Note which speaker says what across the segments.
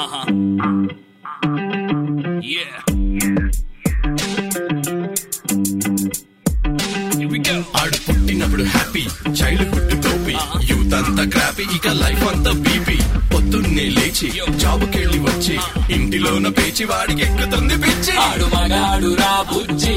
Speaker 1: Uh-huh. Yeah.
Speaker 2: ఆడు పుట్టినప్పుడు happy childhood టోపీ యూత్ అంతా క్రాపీ ఇక లైఫ్ అంతా బీపీ పొద్దున్నే లేచి జాబుకెళ్ళి వచ్చి ఇంటిలోన పేచి వాడికి ఎక్కుతుంది పిచ్చి.
Speaker 1: ఆడు మగాడు రా బుజ్జి.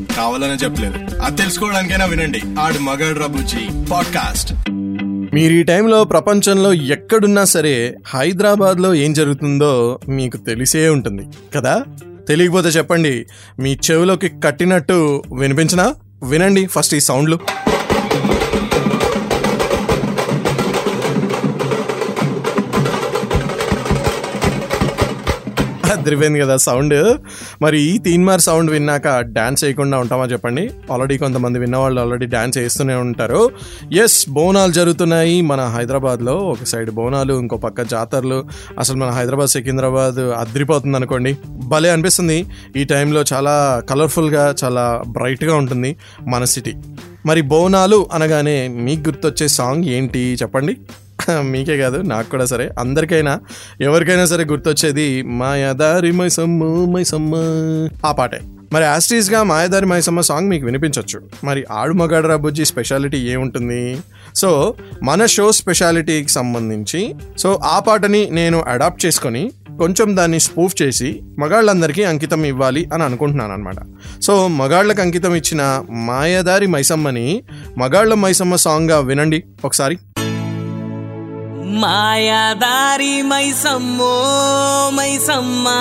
Speaker 3: కావాలనే చెప్పలేదు. అది తెలుసుకోవడానికైనా వినండి. ఆడు మగాడు బుజ్జి. పాడ్కాస్ట్.
Speaker 4: మీరు ఈ టైంలో ప్రపంచంలో ఎక్కడున్నా సరే హైదరాబాద్లో ఏం జరుగుతుందో మీకు తెలిసే ఉంటుంది. కదా? తెలియకపోతే చెప్పండి. మీ చెవిలోకి కట్టినట్టు వినిపించినా వినండి ఫస్ట్ ఈ సౌండ్లు. అదిరిపోయింది కదా సౌండ్. మరి ఈ తీన్మార్ సౌండ్ విన్నాక డాన్స్ చేయకుండా ఉంటామా చెప్పండి? ఆల్రెడీ కొంతమంది విన్నవాళ్ళు ఆల్రెడీ డాన్స్ చేస్తూనే ఉంటారు. ఎస్ బోనాలు జరుగుతున్నాయి మన హైదరాబాద్లో. ఒక సైడ్ బోనాలు ఇంకో పక్క జాతరలు. అసలు మన హైదరాబాద్ సికింద్రాబాద్ అదిరిపోతుంది అనుకోండి. భలే అనిపిస్తుంది. ఈ టైంలో చాలా కలర్ఫుల్గా చాలా బ్రైట్గా ఉంటుంది మన సిటీ మరి బోనాలు అనగానే మీకు గుర్తొచ్చే సాంగ్ ఏంటి చెప్పండి? మీకే కాదు నాకు కూడా సరే. అందరికైనా ఎవరికైనా సరే గుర్తొచ్చేది మాయాదారి మైసమ్మ. మైసమ్మ ఆ పాటే. మరి యాస్టీస్గా మాయాదారి మైసమ్మ సాంగ్ మీకు వినిపించవచ్చు మరి ఆడు మగాడరా బుజ్జి స్పెషాలిటీ ఏముంటుంది? సో మన షో స్పెషాలిటీకి సంబంధించి సో ఆ పాటని నేను అడాప్ట్ చేసుకొని కొంచెం దాన్ని స్పూఫ్ చేసి మగాళ్ళందరికీ అంకితం ఇవ్వాలి అని అనుకుంటున్నాను అనమాట సో మగాళ్ళకి అంకితం ఇచ్చిన మాయదారి మైసమ్మని మగాళ్ళ మైసమ్మ సాంగ్గా వినండి ఒకసారి.
Speaker 1: మాయాదారి మైసమ్మో మైసమ్మా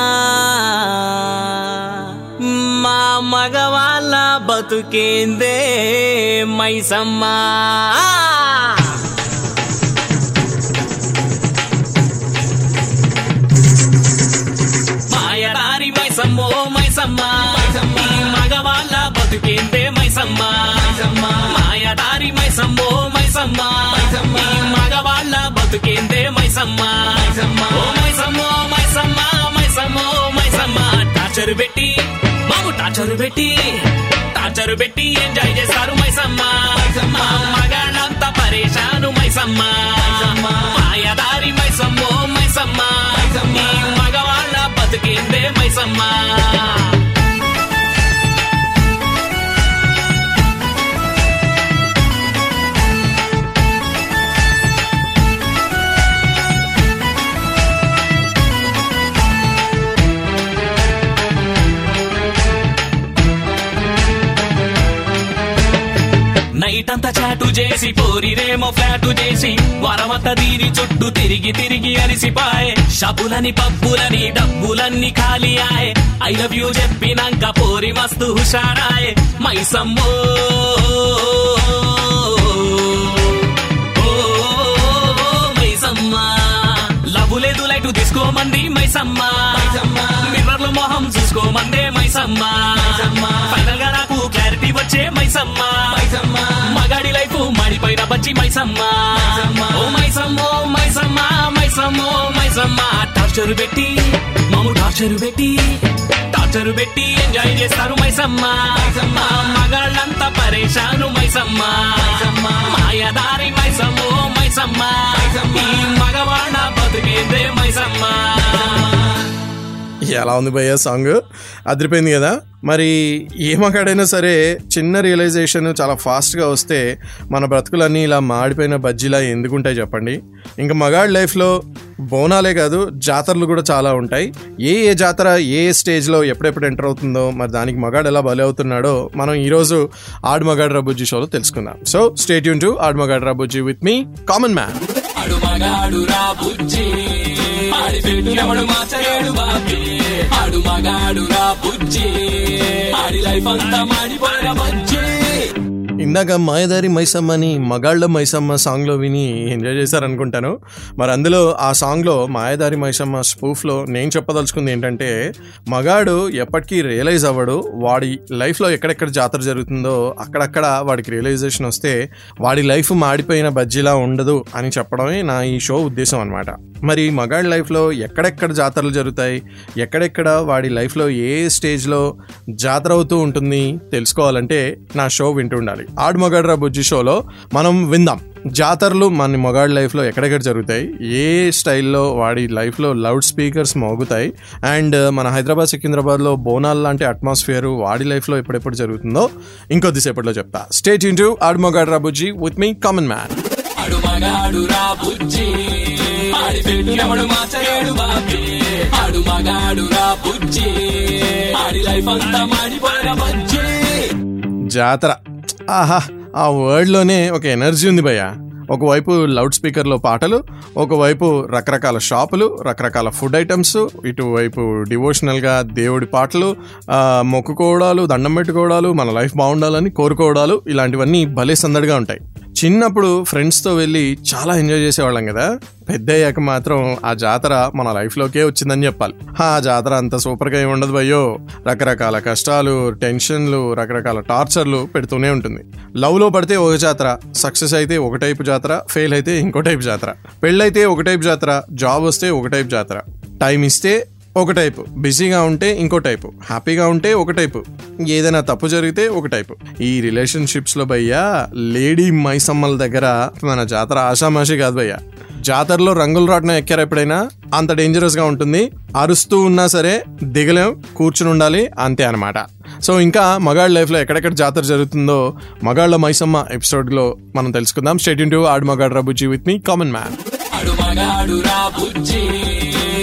Speaker 1: మా మగవాళ్ళ బతుకేందే మైసమ్మా మాయదారి మైసమ్మో మైసమ్మా ఈ మగవాళ్ళ బతుకేందే మైసమ్మా మాయదారి మైసమ్మో మైసమ్మా ఈ మగవాళ్ళ బతుకేందే మైసమ్మా. ఓ మైసమ్మో మైసమ్మా మైసమ్మో మైసమ్మా. టార్చర్ పెట్టి బాబు టార్చర్ పెట్టి టార్చర్ పెట్టి ఎంజాయ్ చేస్తారు మైసమ్మా. మా మగాళ్ళంతా పరేషాను మైసమ్మా. మాయదారి మైసమ్మో మైసమ్మా. ఈ మగవాళ్ళ బతుకేందే మైసమ్మా. చేసి పోరిరేమో ఫ్లాటు చేసి వరమంతా దీని చుట్టూ తిరిగి తిరిగి అరిసిపాయే. షబులని పబ్బులని డబ్బులన్నీ ఖాళీ ఆయే. ఐ లవ్ యూ చెప్పినాక పోరి మస్తు హుషారాయే. మైసమ్మో లైటు తీసుకోమంది మైసమ్మా. మిర్రర్లు మొహం చూసుకోమందే మైసమ్మా. ఫైనల్గా నాకు క్లారిటీ వచ్చే మైసమ్మా. లైఫ్ మాడిపోయిన బచ్చి మైసమ్మా. ఓ మైసమ్మో మైసమ్మా మైసమ్మో మైసమ్మా. టార్చర్ పెట్టి మాము టార్చర్ పెట్టి టార్చర్ పెట్టి ఎంజాయ్ చేస్తారు మైసమ్మా. మా మగాళ్ళంతా పరేషాను మైసమ్మా. మాయదారి మైసమ్మో మైసమ్మా. ఈ మగవాళ్ళ బతుకేందే మైసమ్మా.
Speaker 4: ఎలా ఉంది భయ్య సాంగ్ అదిరిపోయింది కదా? మరి ఏ మగాడైనా సరే చిన్న రియలైజేషన్ చాలా ఫాస్ట్గా వస్తే మన బ్రతుకులన్నీ ఇలా మాడిపోయిన బజ్జీలా ఎందుకుంటాయి చెప్పండి? ఇంకా మగాడి లైఫ్లో బోనాలే కాదు జాతరలు కూడా చాలా ఉంటాయి. ఏ ఏ జాతర ఏ ఏ స్టేజ్లో ఎప్పుడెప్పుడు ఎంటర్ అవుతుందో మరి దానికి మగాడు ఎలా బలి అవుతున్నాడో మనం ఈరోజు ఆడు మగాడు రబుజ్జి షోలో తెలుసుకుందాం. సో స్టేట్ యూన్ టు ఆడు మగాడు రబుజ్జి విత్ మీ కామన్ మ్యాన్
Speaker 1: ఆడిపెట్టినవడు మాచలేడు బాబీ ఆడు మగాడు నా బుజ్జి. ఆడి లైఫ్ అంతా మాడిపోయిన బజ్జి.
Speaker 4: ఇందాక మాయదారి మైసమ్మని మగాళ్ళ మైసమ్మ సాంగ్లో విని ఎంజాయ్ చేశారనుకుంటాను. మరి అందులో ఆ సాంగ్లో మాయదారి మైసమ్మ స్పూఫ్లో నేను చెప్పదలుచుకుంది ఏంటంటే మగాడు ఎప్పటికీ రియలైజ్ అవ్వడు. వాడి లైఫ్లో ఎక్కడెక్కడ జాతర జరుగుతుందో అక్కడక్కడ వాడికి రియలైజేషన్ వస్తే వాడి లైఫ్ మాడిపోయిన బజ్జీలా ఉండదు అని చెప్పడమే నా ఈ షో ఉద్దేశం అనమాట మరి మగాడి లైఫ్లో ఎక్కడెక్కడ జాతరలు జరుగుతాయి? ఎక్కడెక్కడ వాడి లైఫ్లో ఏ స్టేజ్లో జాతర అవుతూ ఉంటుంది తెలుసుకోవాలంటే నా షో వింటుండాలి ఆడు మగాడ్రా బుజ్జి షోలో మనం విందాం. జాతరలు మన మగాడి లైఫ్లో ఎక్కడెక్కడ జరుగుతాయి? ఏ స్టైల్లో వాడి లైఫ్లో లౌడ్ స్పీకర్స్ మోగుతాయి? అండ్ మన హైదరాబాద్ సికింద్రాబాద్లో బోనాల్ లాంటి అట్మాస్ఫియర్ వాడి లైఫ్లో ఎప్పుడెప్పుడు జరుగుతుందో ఇంకొద్దిసేపట్లో చెప్తా. స్టేట్ ఇంటూ ఆడు మగాడ్రా బుజ్జి విత్ మీ కామన్ మ్యాన్
Speaker 1: ఆడి ఆడు మగాడు రా బుజ్జి. ఆడి లైఫ్ అంతా మాడిపోయిన బజ్జి.
Speaker 4: జాతర. ఆహా ఆ వర్డ్లోనే ఒక ఎనర్జీ ఉంది భయ్య. ఒకవైపు లౌడ్ స్పీకర్లో పాటలు ఒకవైపు రకరకాల షాపులు రకరకాల ఫుడ్ ఐటమ్స్ ఇటువైపు డివోషనల్గా దేవుడి పాటలు మొక్కుకోవడాలు దండం పెట్టుకోవడాలు మన లైఫ్ బాగుండాలని కోరుకోవడాలు ఇలాంటివన్నీ భలే సందడిగా ఉంటాయి. చిన్నప్పుడు ఫ్రెండ్స్తో వెళ్ళి చాలా ఎంజాయ్ చేసేవాళ్ళం కదా. పెద్ద అయ్యాక మాత్రం ఆ జాతర మన లైఫ్లోకే వచ్చిందని చెప్పాలి. ఆ జాతర అంత సూపర్గా ఏమి ఉండదు భయ్యో. రకరకాల కష్టాలు టెన్షన్లు రకరకాల టార్చర్లు పెడుతూనే ఉంటుంది. లవ్లో పడితే ఒక జాతర సక్సెస్ అయితే ఒక టైపు జాతర ఫెయిల్ అయితే ఇంకో టైపు జాతర. పెళ్ళైతే ఒక టైపు జాతర జాబ్ వస్తే ఒక టైపు జాతర. టైం ఇస్తే ఒక టైపు. బిజీగా ఉంటే ఇంకో టైపు. హ్యాపీగా ఉంటే ఒక టైపు. ఏదైనా తప్పు జరిగితే ఒక టైపు. ఈ రిలేషన్షిప్స్లో భయ్యా లేడీ మైసమ్మల దగ్గర మన జాతర ఆషామాషి కాదు భయ్యా. జాతరలో రంగులు రాటం ఎక్కారు ఎప్పుడైనా? అంత డేంజరస్గా ఉంటుంది. అరుస్తూ ఉన్నా సరే దిగలేం కూర్చుని ఉండాలి అంతే అనమాట సో ఇంకా మగాళ్ళ లైఫ్లో ఎక్కడెక్కడ జాతర జరుగుతుందో మగాళ్ళ మైసమ్మ ఎపిసోడ్లో మనం తెలుసుకుందాం. స్టేట్ ఇంటూ ఆడు మగాడు రబుజీ విత్ మీ కామన్ మ్యాన్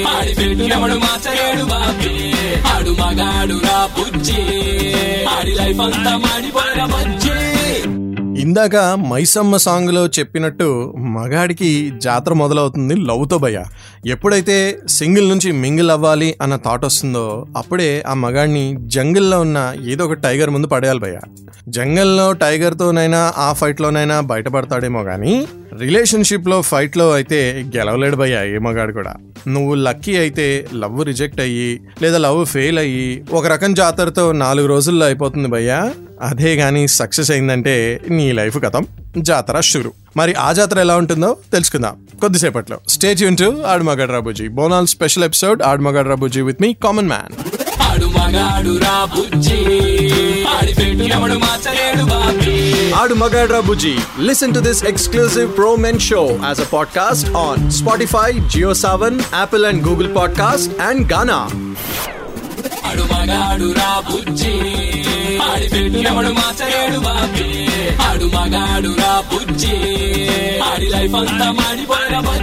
Speaker 1: ఆడి పెట్టినవడు మాచలేడు మార్చలేడు ఆడు మగాడు రా బుజ్జి. ఆడి లైఫ్ అంతా మాడిపోయిన బజ్జి.
Speaker 4: ఇందాక మైసమ్మ సాంగ్లో చెప్పినట్టు మగాడికి జాతర మొదలవుతుంది లవ్తో భయ. ఎప్పుడైతే సింగిల్ నుంచి మింగిల్ అవ్వాలి అన్న థాట్ వస్తుందో అప్పుడే ఆ మగాడిని జంగిల్లో ఉన్న ఏదో ఒక టైగర్ ముందు పడేయాలి భయ. జంగల్లో టైగర్తోనైనా ఆ ఫైట్లోనైనా బయటపడతాడేమో కానీ రిలేషన్షిప్లో ఫైట్లో అయితే గెలవలేడు భయ్యా ఏ మగాడు కూడా. నువ్వు లక్కీ అయితే లవ్ రిజెక్ట్ అయ్యి లేదా లవ్ ఫెయిల్ అయ్యి ఒక రకం జాతరతో నాలుగు రోజుల్లో అయిపోతుంది భయ్యా అదే గాని సక్సెస్ అయిందంటే నీ లైఫ్ కథం జాతర షురు. మరి ఆ జాతర ఎలా ఉంటుందో తెలుసుకుందాం. కొద్దిసేపట్లో. స్టేజ్ యూన్ ఆడు మగాడు రాబుజీ బోనాల్ స్పెషల్ ఎపిసోడ్ ఆడు మగాడు రాబుజీ విత్ మీ కామన్ మ్యాన్
Speaker 1: ఆడు మగాడు రా బుజ్జి. ఆడి పెట్టు ఎవడు మార్చలేడు బాబీ.
Speaker 4: ఆడు మగాడ్రా బుజ్జి. Listen to this exclusive pro men show as a podcast on Spotify JioSaavn Apple and Google podcast and Gaana
Speaker 1: ఆడు మగాడు రా బుజ్జి. ఆడి పెట్టు ఆడు మగాడు రా బుజ్జి ఆడి లైఫ్ అంతా మాడిపోయిన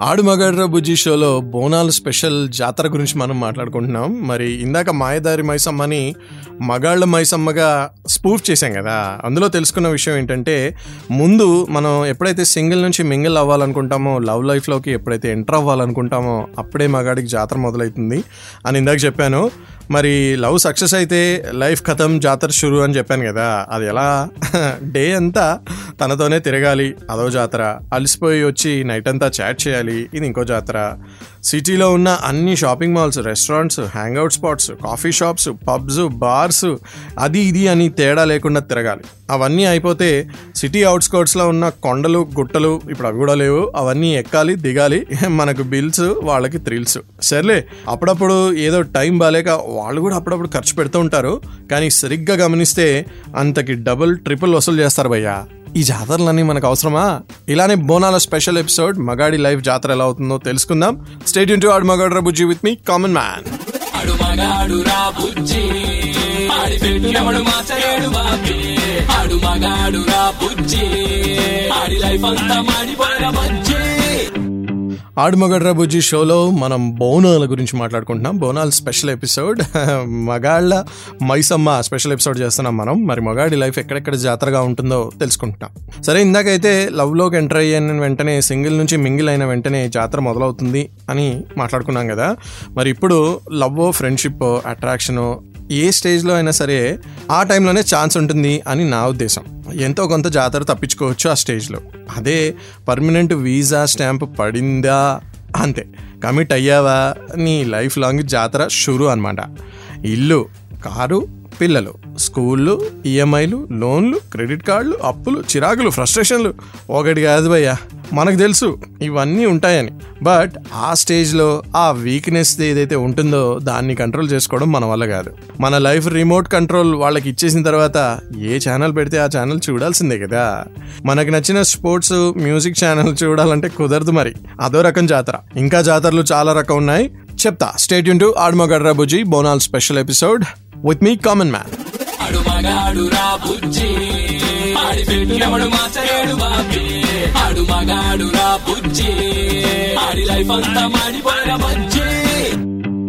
Speaker 4: ఆడు మగాడ్రా బుజ్జి షోలో బోనాలు స్పెషల్ జాతర గురించి మనం మాట్లాడుకుంటున్నాం. మరి ఇందాక మాయదారి మైసమ్మని మగాళ్ళ మైసమ్మగా స్పూఫ్ చేశాం కదా. అందులో తెలుసుకున్న విషయం ఏంటంటే ముందు మనం ఎప్పుడైతే సింగిల్ నుంచి మింగిల్ అవ్వాలనుకుంటామో లవ్ లైఫ్లోకి ఎప్పుడైతే ఎంటర్ అవ్వాలనుకుంటామో అప్పుడే మగాడికి జాతర మొదలవుతుంది అని ఇందాక చెప్పాను. మరి లవ్ సక్సెస్ అయితే లైఫ్ కథం జాతర షురు అని చెప్పాను కదా అది ఎలా? డే అంతా తనతోనే తిరగాలి అదో జాతర. అలసిపోయి వచ్చి నైట్ అంతా చాట్ చేయాలి ఇది ఇంకో జాతర. సిటీలో ఉన్న అన్ని shopping malls restaurants hangout spots coffee shops pubs bars అది ఇది అని తేడా లేకుండా తిరగాలి. అవన్నీ అయిపోతే సిటీ అవుట్స్కర్ట్స్లో ఉన్న కొండలు గుట్టలు ఇప్పుడు అవి కూడా లేవు అవన్నీ ఎక్కాలి దిగాలి మనకు బిల్స్ వాళ్ళకి థ్రిల్స్. సర్లే అప్పుడప్పుడు ఏదో టైం బాగాలేక వాళ్ళు కూడా అప్పుడప్పుడు ఖర్చు పెడుతూ ఉంటారు కానీ సరిగ్గా గమనిస్తే అంతకి డబుల్ ట్రిపుల్ వసూలు చేస్తారు భయ్యా. ఈ జాతరలన్నీ మనకు అవసరమా ఇలానే బోనాల స్పెషల్ ఎపిసోడ్ మగాడి లైఫ్ జాతర ఎలా అవుతుందో తెలుసుకుందాం. స్టేట్ ఇంటూ ఆడు మగాడు రబుజీ విత్ మీ కామన్ మ్యాన్.
Speaker 1: ఆడు మగాడు రా బుజ్జి. ఆడి లైఫ్ అంతా మాడిపోయిన
Speaker 4: ఆడుమగడ్రా బుజ్జి షోలో మనం బోనాల గురించి మాట్లాడుకుంటున్నాం. బోనాల్ స్పెషల్ ఎపిసోడ్. మగాళ్ళ మైసమ్మ స్పెషల్ ఎపిసోడ్ చేస్తున్నాం మనం. మరి మగాడి లైఫ్ ఎక్కడెక్కడ జాతరగా ఉంటుందో తెలుసుకుంటున్నాం. సరే ఇందాకైతే లవ్లోకి ఎంటర్ అయ్యిన వెంటనే సింగిల్ నుంచి మింగిల్ అయిన వెంటనే జాతర మొదలవుతుంది అని మాట్లాడుకున్నాం కదా. మరి ఇప్పుడు లవ్ ఫ్రెండ్షిప్ అట్రాక్షన్ ఏ స్టేజ్లో అయినా సరే ఆ టైంలోనే ఛాన్స్ ఉంటుంది అని నా ఉద్దేశం. ఎంతో కొంత జాతర తప్పించుకోవచ్చు ఆ స్టేజ్లో. అదే పర్మనెంట్ వీసా స్టాంప్ పడిందా? అంతే. కమిట్ అయ్యావా? నీ లైఫ్ లాంగ్ జాతర షురు అనమాట ఇల్లు కారు పిల్లలు స్కూళ్ళు ఈఎంఐలు లోన్లు క్రెడిట్ కార్డులు అప్పులు చిరాకులు ఫ్రస్ట్రేషన్లు. ఒకటి కాదు భయ్యా. మనకు తెలుసు ఇవన్నీ ఉంటాయని. బట్ ఆ స్టేజ్లో ఆ వీక్నెస్ ఏదైతే ఉంటుందో దాన్ని కంట్రోల్ చేసుకోవడం మన వల్ల కాదు. మన లైఫ్ రిమోట్ కంట్రోల్ వాళ్ళకి ఇచ్చేసిన తర్వాత ఏ ఛానల్ పెడితే ఆ ఛానల్ చూడాల్సిందే కదా. మనకు నచ్చిన స్పోర్ట్స్ మ్యూజిక్ ఛానల్ చూడాలంటే కుదరదు మరి. అదో రకం జాతర. ఇంకా జాతరలు చాలా రకం ఉన్నాయి. చెప్తా. స్టేట్ యూన్ టు ఆడమగడ్రా బుజీ Bonalu special episode with me common man
Speaker 1: ఆడు ఆడి పెట్టినప్పుడు మాచలేడు బాబే. ఆడు మగాడు రా బుజ్జి. ఆడి లైఫ్ అంతా మాడిపోయిన బజ్జి.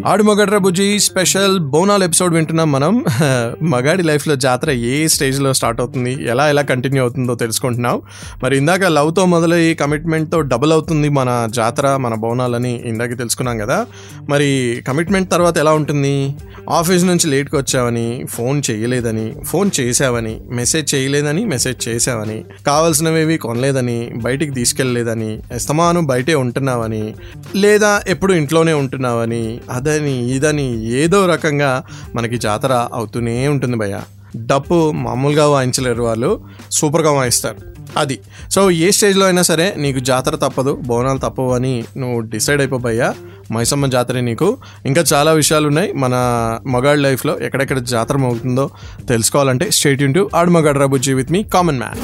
Speaker 4: ఆడు మొగడ్ర బుజ్జి స్పెషల్ బోనాల్ ఎపిసోడ్ వింటున్నాం మనం. మగాడి లైఫ్లో జాతర ఏ స్టేజ్లో స్టార్ట్ అవుతుంది ఎలా ఎలా కంటిన్యూ అవుతుందో తెలుసుకుంటున్నాం. మరి ఇందాక లవ్తో మొదలయ్యి కమిట్మెంట్తో డబుల్ అవుతుంది మన జాతర మన బోనాలని ఇందాక తెలుసుకున్నాం కదా. మరి కమిట్మెంట్ తర్వాత ఎలా ఉంటుంది? ఆఫీస్ నుంచి లేట్కి వచ్చావని ఫోన్ చేయలేదని ఫోన్ చేసావని మెసేజ్ చేయలేదని మెసేజ్ చేసావని కావాల్సినవేవి కొనలేదని బయటికి తీసుకెళ్ళలేదని ఎస్తమాను బయటే ఉంటున్నావని లేదా ఎప్పుడు ఇంట్లోనే ఉంటున్నావని అదే అదని ఇదని ఏదో రకంగా మనకి జాతర అవుతూనే ఉంటుంది భయ్య. డప్పు మామూలుగా వాయించలేరు వాళ్ళు సూపర్గా వాయిస్తారు. అది. సో ఏ స్టేజ్లో అయినా సరే నీకు జాతర తప్పదు బోనాలు తప్పవు అని నువ్వు డిసైడ్ అయిపోబయ్యా మైసమ్మ జాతర నీకు. ఇంకా చాలా విషయాలు ఉన్నాయి. మన మగాడ్ లైఫ్లో ఎక్కడెక్కడ జాతర మోగుతుందో తెలుసుకోవాలంటే స్టేట్ యూన్ టు ఆడు మగాడు రాబుజ్జీ విత్ మీ కామన్ మ్యాన్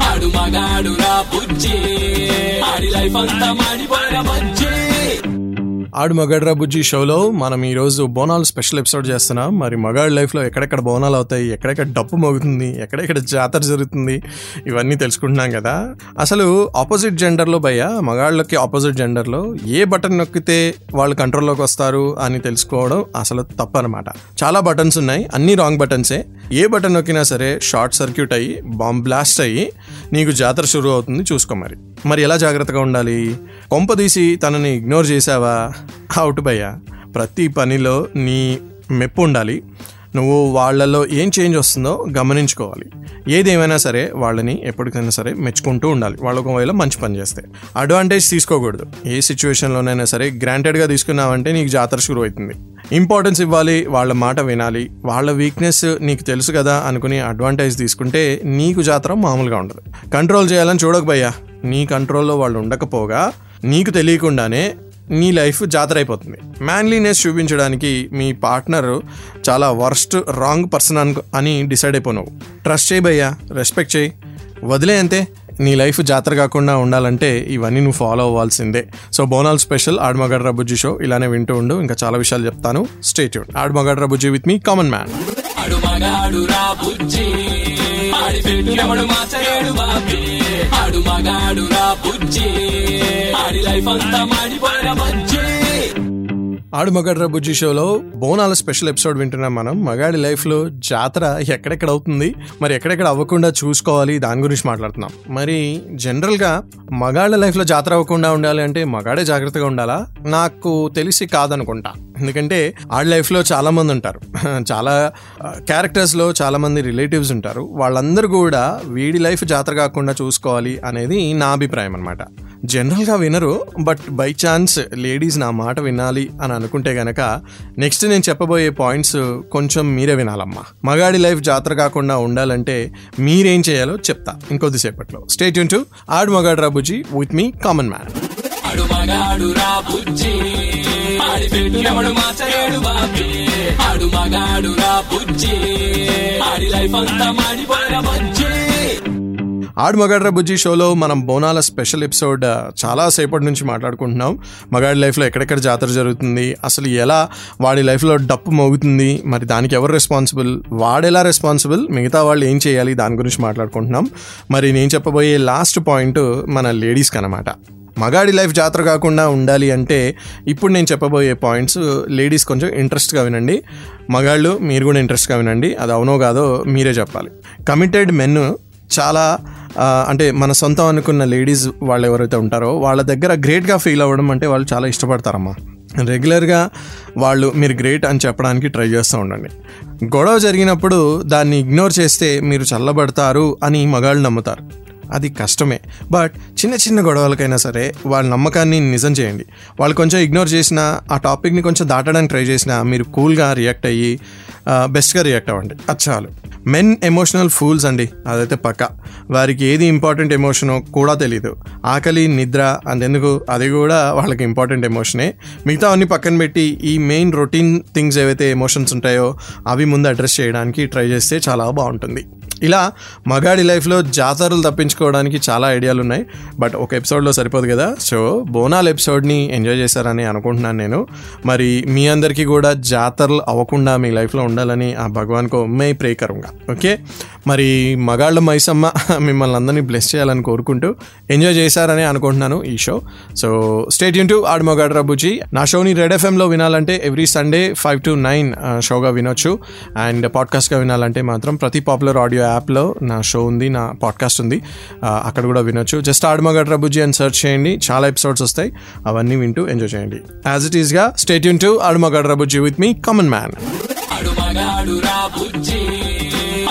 Speaker 1: ఆడు మగాడు రా బుజ్జి. ఆడి లైఫ్ అంతా మాడిపోయిన బుజ్జి.
Speaker 4: ఆడు మగాడ్రా బుజ్జి షోలో మనం ఈరోజు బోనాలు స్పెషల్ ఎపిసోడ్ చేస్తున్నాం. మరి మగాడి లైఫ్లో ఎక్కడెక్కడ బోనాలు అవుతాయి ఎక్కడెక్కడ డప్పు మోగుతుంది ఎక్కడెక్కడ జాతర జరుగుతుంది ఇవన్నీ తెలుసుకుంటున్నాం కదా. అసలు ఆపోజిట్ జెండర్లో భయ్య మగాళ్ళకి ఆపోజిట్ జెండర్లో ఏ బటన్ నొక్కితే వాళ్ళు కంట్రోల్లోకి వస్తారు అని తెలుసుకోవడం అసలు తప్పు అనమాట చాలా బటన్స్ ఉన్నాయి అన్ని రాంగ్ బటన్సే ఏ. బటన్ నొక్కినా సరే షార్ట్ సర్క్యూట్ అయ్యి బాంబ్ బ్లాస్ట్ అయ్యి నీకు జాతర షురూ అవుతుంది చూసుకో మరి. మరి ఎలా జాగ్రత్తగా ఉండాలి? కొంపదీసి తనని ఇగ్నోర్ చేసావా అవుట్ భయ్యా. ప్రతి పనిలో నీ మెప్పు ఉండాలి. నువ్వు వాళ్ళలో ఏం చేంజ్ వస్తుందో గమనించుకోవాలి. ఏదేమైనా సరే వాళ్ళని ఎప్పటికైనా సరే మెచ్చుకుంటూ ఉండాలి. వాళ్ళు ఒకవేళ మంచి పని చేస్తే. అడ్వాంటేజ్ తీసుకోకూడదు. ఏ సిచ్యువేషన్లోనైనా సరే గ్రాంటెడ్గా తీసుకున్నావంటే నీకు జాతర షురు అవుతుంది ఇంపార్టెన్స్ ఇవ్వాలి వాళ్ళ మాట వినాలి. వాళ్ళ వీక్నెస్ నీకు తెలుసు కదా అనుకుని అడ్వాంటేజ్ తీసుకుంటే నీకు జాతర మామూలుగా ఉండదు. కంట్రోల్ చేయాలని చూడకపోయా నీ కంట్రోల్లో వాళ్ళు ఉండకపోగా నీకు తెలియకుండానే నీ లైఫ్ జాతర అయిపోతుంది. మ్యాన్లీనెస్ చూపించడానికి మీ పార్ట్నర్ చాలా వర్స్ట్ రాంగ్ పర్సన్ అను అని డిసైడ్ అయిపోయినావు ట్రస్ట్ చేయి భయ్యా రెస్పెక్ట్ చేయి. వదిలే అంతే. నీ లైఫ్ జాతర కాకుండా ఉండాలంటే ఇవన్నీ నువ్వు ఫాలో అవ్వాల్సిందే. సో బోనాల్ స్పెషల్ ఆడమగడ్ర బుజ్జి షో ఇలానే వింటూ ఉండు. ఇంకా చాలా విషయాలు చెప్తాను. స్టేట్యూడ్ ఆడమగడ్ర బుజ్జి విత్ మీ కామన్ మ్యాన్
Speaker 1: ఆడు మగాడు రా బుజ్జి ఆడి పెట్టినప్పుడు మాచలేడు బాబీ. ఆడు మగాడు రా బుజ్జి. ఆడి లైఫ్ అంతా మాడిపోయిన బజ్జి.
Speaker 4: ఆడు మగాడ్ర బుజ్జి షోలో బోనాల స్పెషల్ ఎపిసోడ్ వింటున్నాం మనం. మగాడి లైఫ్లో జాతర ఎక్కడెక్కడ అవుతుంది? మరి ఎక్కడెక్కడ అవ్వకుండా చూసుకోవాలి? దాని గురించి మాట్లాడుతున్నాం. మరి జనరల్గా మగాళ్ళ లైఫ్లో జాతర అవ్వకుండా ఉండాలి అంటే మగాడే జాగ్రత్తగా ఉండాలా? నాకు తెలిసి కాదనుకుంటా. ఎందుకంటే ఆడ లైఫ్లో చాలామంది ఉంటారు. చాలా క్యారెక్టర్స్లో చాలామంది రిలేటివ్స్ ఉంటారు. వాళ్ళందరూ కూడా వీడి లైఫ్ జాతర కాకుండా చూసుకోవాలి అనేది నా అభిప్రాయం అనమాట జనరల్గా వినరు బట్ బై ఛాన్స్ లేడీస్ నా మాట వినాలి అని అనుకుంటే గనక నెక్స్ట్ నేను చెప్పబోయే పాయింట్స్ కొంచెం మీరే వినాలమ్మా. మగాడి లైఫ్ జాతర కాకుండా ఉండాలంటే మీరేం చేయాలో చెప్తా ఇంకొద్దిసేపట్లో. స్టేట్ టు ఆడు మగాడు రాబుజీ విత్ మీ కామన్ మ్యాన్
Speaker 1: ఆడు మగాడు రా బుజ్జి ఆడి లైఫ్ అంతా మాడిపోయిన బజ్జి.
Speaker 4: ఆడు మగాడ్ర బుజ్జి షోలో మనం బోనాల స్పెషల్ ఎపిసోడ్ చాలా సేపటి నుంచి మాట్లాడుకుంటున్నాం. మగాడి లైఫ్లో ఎక్కడెక్కడ జాతర జరుగుతుంది అసలు ఎలా వాడి లైఫ్లో డప్పు మోగుతుంది మరి దానికి ఎవరు రెస్పాన్సిబుల్ వాడెలా రెస్పాన్సిబుల్ మిగతా వాళ్ళు ఏం చేయాలి దాని గురించి మాట్లాడుకుంటున్నాం. మరి నేను చెప్పబోయే లాస్ట్ పాయింట్ మన లేడీస్కి అనమాట మగాడి లైఫ్ జాతర కాకుండా ఉండాలి అంటే ఇప్పుడు నేను చెప్పబోయే పాయింట్స్ లేడీస్ కొంచెం ఇంట్రెస్ట్గా వినండి. మగాళ్ళు మీరు కూడా ఇంట్రెస్ట్గా వినండి. అది అవునో కాదో మీరే చెప్పాలి. కమిటెడ్ మెన్ చాలా అంటే మన సొంతం అనుకున్న లేడీస్ వాళ్ళు ఎవరైతే ఉంటారో వాళ్ళ దగ్గర గ్రేట్గా ఫీల్ అవ్వడం అంటే వాళ్ళు చాలా ఇష్టపడతారమ్మా. రెగ్యులర్గా వాళ్ళు మీరు గ్రేట్ అని చెప్పడానికి ట్రై చేస్తూ ఉండండి. గొడవ జరిగినప్పుడు దాన్ని ఇగ్నోర్ చేస్తే మీరు చల్లబడతారు అని మగాళ్ళు నమ్ముతారు. అది కష్టమే. బట్ చిన్న చిన్న గొడవలకైనా సరే వాళ్ళ నమ్మకాన్ని నిజం చేయండి. వాళ్ళు కొంచెం ఇగ్నోర్ చేసినా ఆ టాపిక్ని కొంచెం దాటడానికి ట్రై చేసినా మీరు కూల్గా రియాక్ట్ అయ్యి బెస్ట్గా రియాక్ట్ అవ్వండి. అది చాలు. మెన్ ఎమోషనల్ ఫూల్స్ అండి. అదైతే పక్క. వారికి ఏది ఇంపార్టెంట్ ఎమోషనో కూడా తెలియదు ఆకలి నిద్ర అంతెందుకు? అది కూడా వాళ్ళకి ఇంపార్టెంట్ ఎమోషనే. మిగతా అన్ని పక్కన పెట్టి ఈ మెయిన్ రొటీన్ థింగ్స్ ఏవైతే ఎమోషన్స్ ఉంటాయో అవి ముందు అడ్రస్ చేయడానికి ట్రై చేస్తే చాలా బాగుంటుంది. ఇలా మగాడి లైఫ్లో జాతరలు తప్పించుకోవడానికి చాలా ఐడియాలు ఉన్నాయి బట్ ఒక ఎపిసోడ్లో సరిపోదు కదా? సో బోనాల్ ఎపిసోడ్ని ఎంజాయ్ చేశారని అనుకుంటున్నాను నేను. మరి మీ అందరికీ కూడా జాతరలు అవ్వకుండా మీ లైఫ్లో ఉండాలని ఆ భగవాన్కో మే ప్రే కరుంగా ఓకే? మరి మగాళ్ళ మైసమ్మ మిమ్మల్ని అందరినీ బ్లెస్ చేయాలని కోరుకుంటూ ఎంజాయ్ చేశారని అనుకుంటున్నాను ఈ show so state Yoon to ఆడు మొగాడు రబుజీ. నా షోని రెడ్ ఎఫ్ఎంలో వినాలంటే every Sunday five to nine షోగా వినొచ్చు. అండ్ పాడ్కాస్ట్గా వినాలంటే మాత్రం ప్రతి పాపులర్ ఆడియో యాప్లో నా షో ఉంది నా పాడ్కాస్ట్ ఉంది. అక్కడ కూడా వినొచ్చు. జస్ట్ ఆడమగడ్ రబుజీ అని సెర్చ్ చేయండి. చాలా ఎపిసోడ్స్ వస్తాయి. అవన్నీ వింటూ ఎంజాయ్ చేయండి. యాజ్ ఇట్ ఈస్గా స్టేట్ యూన్ టు ఆడమగడ్ రబుజీ విత్ మీ కామన్ మ్యాన్
Speaker 1: ఆడు మగాడు రా బుజ్జి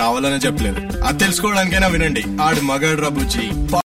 Speaker 3: కావాలనే చెప్పలేదు. అది తెలుసుకోవడానికైనా వినండి. ఆడు మగాడు రబుజీ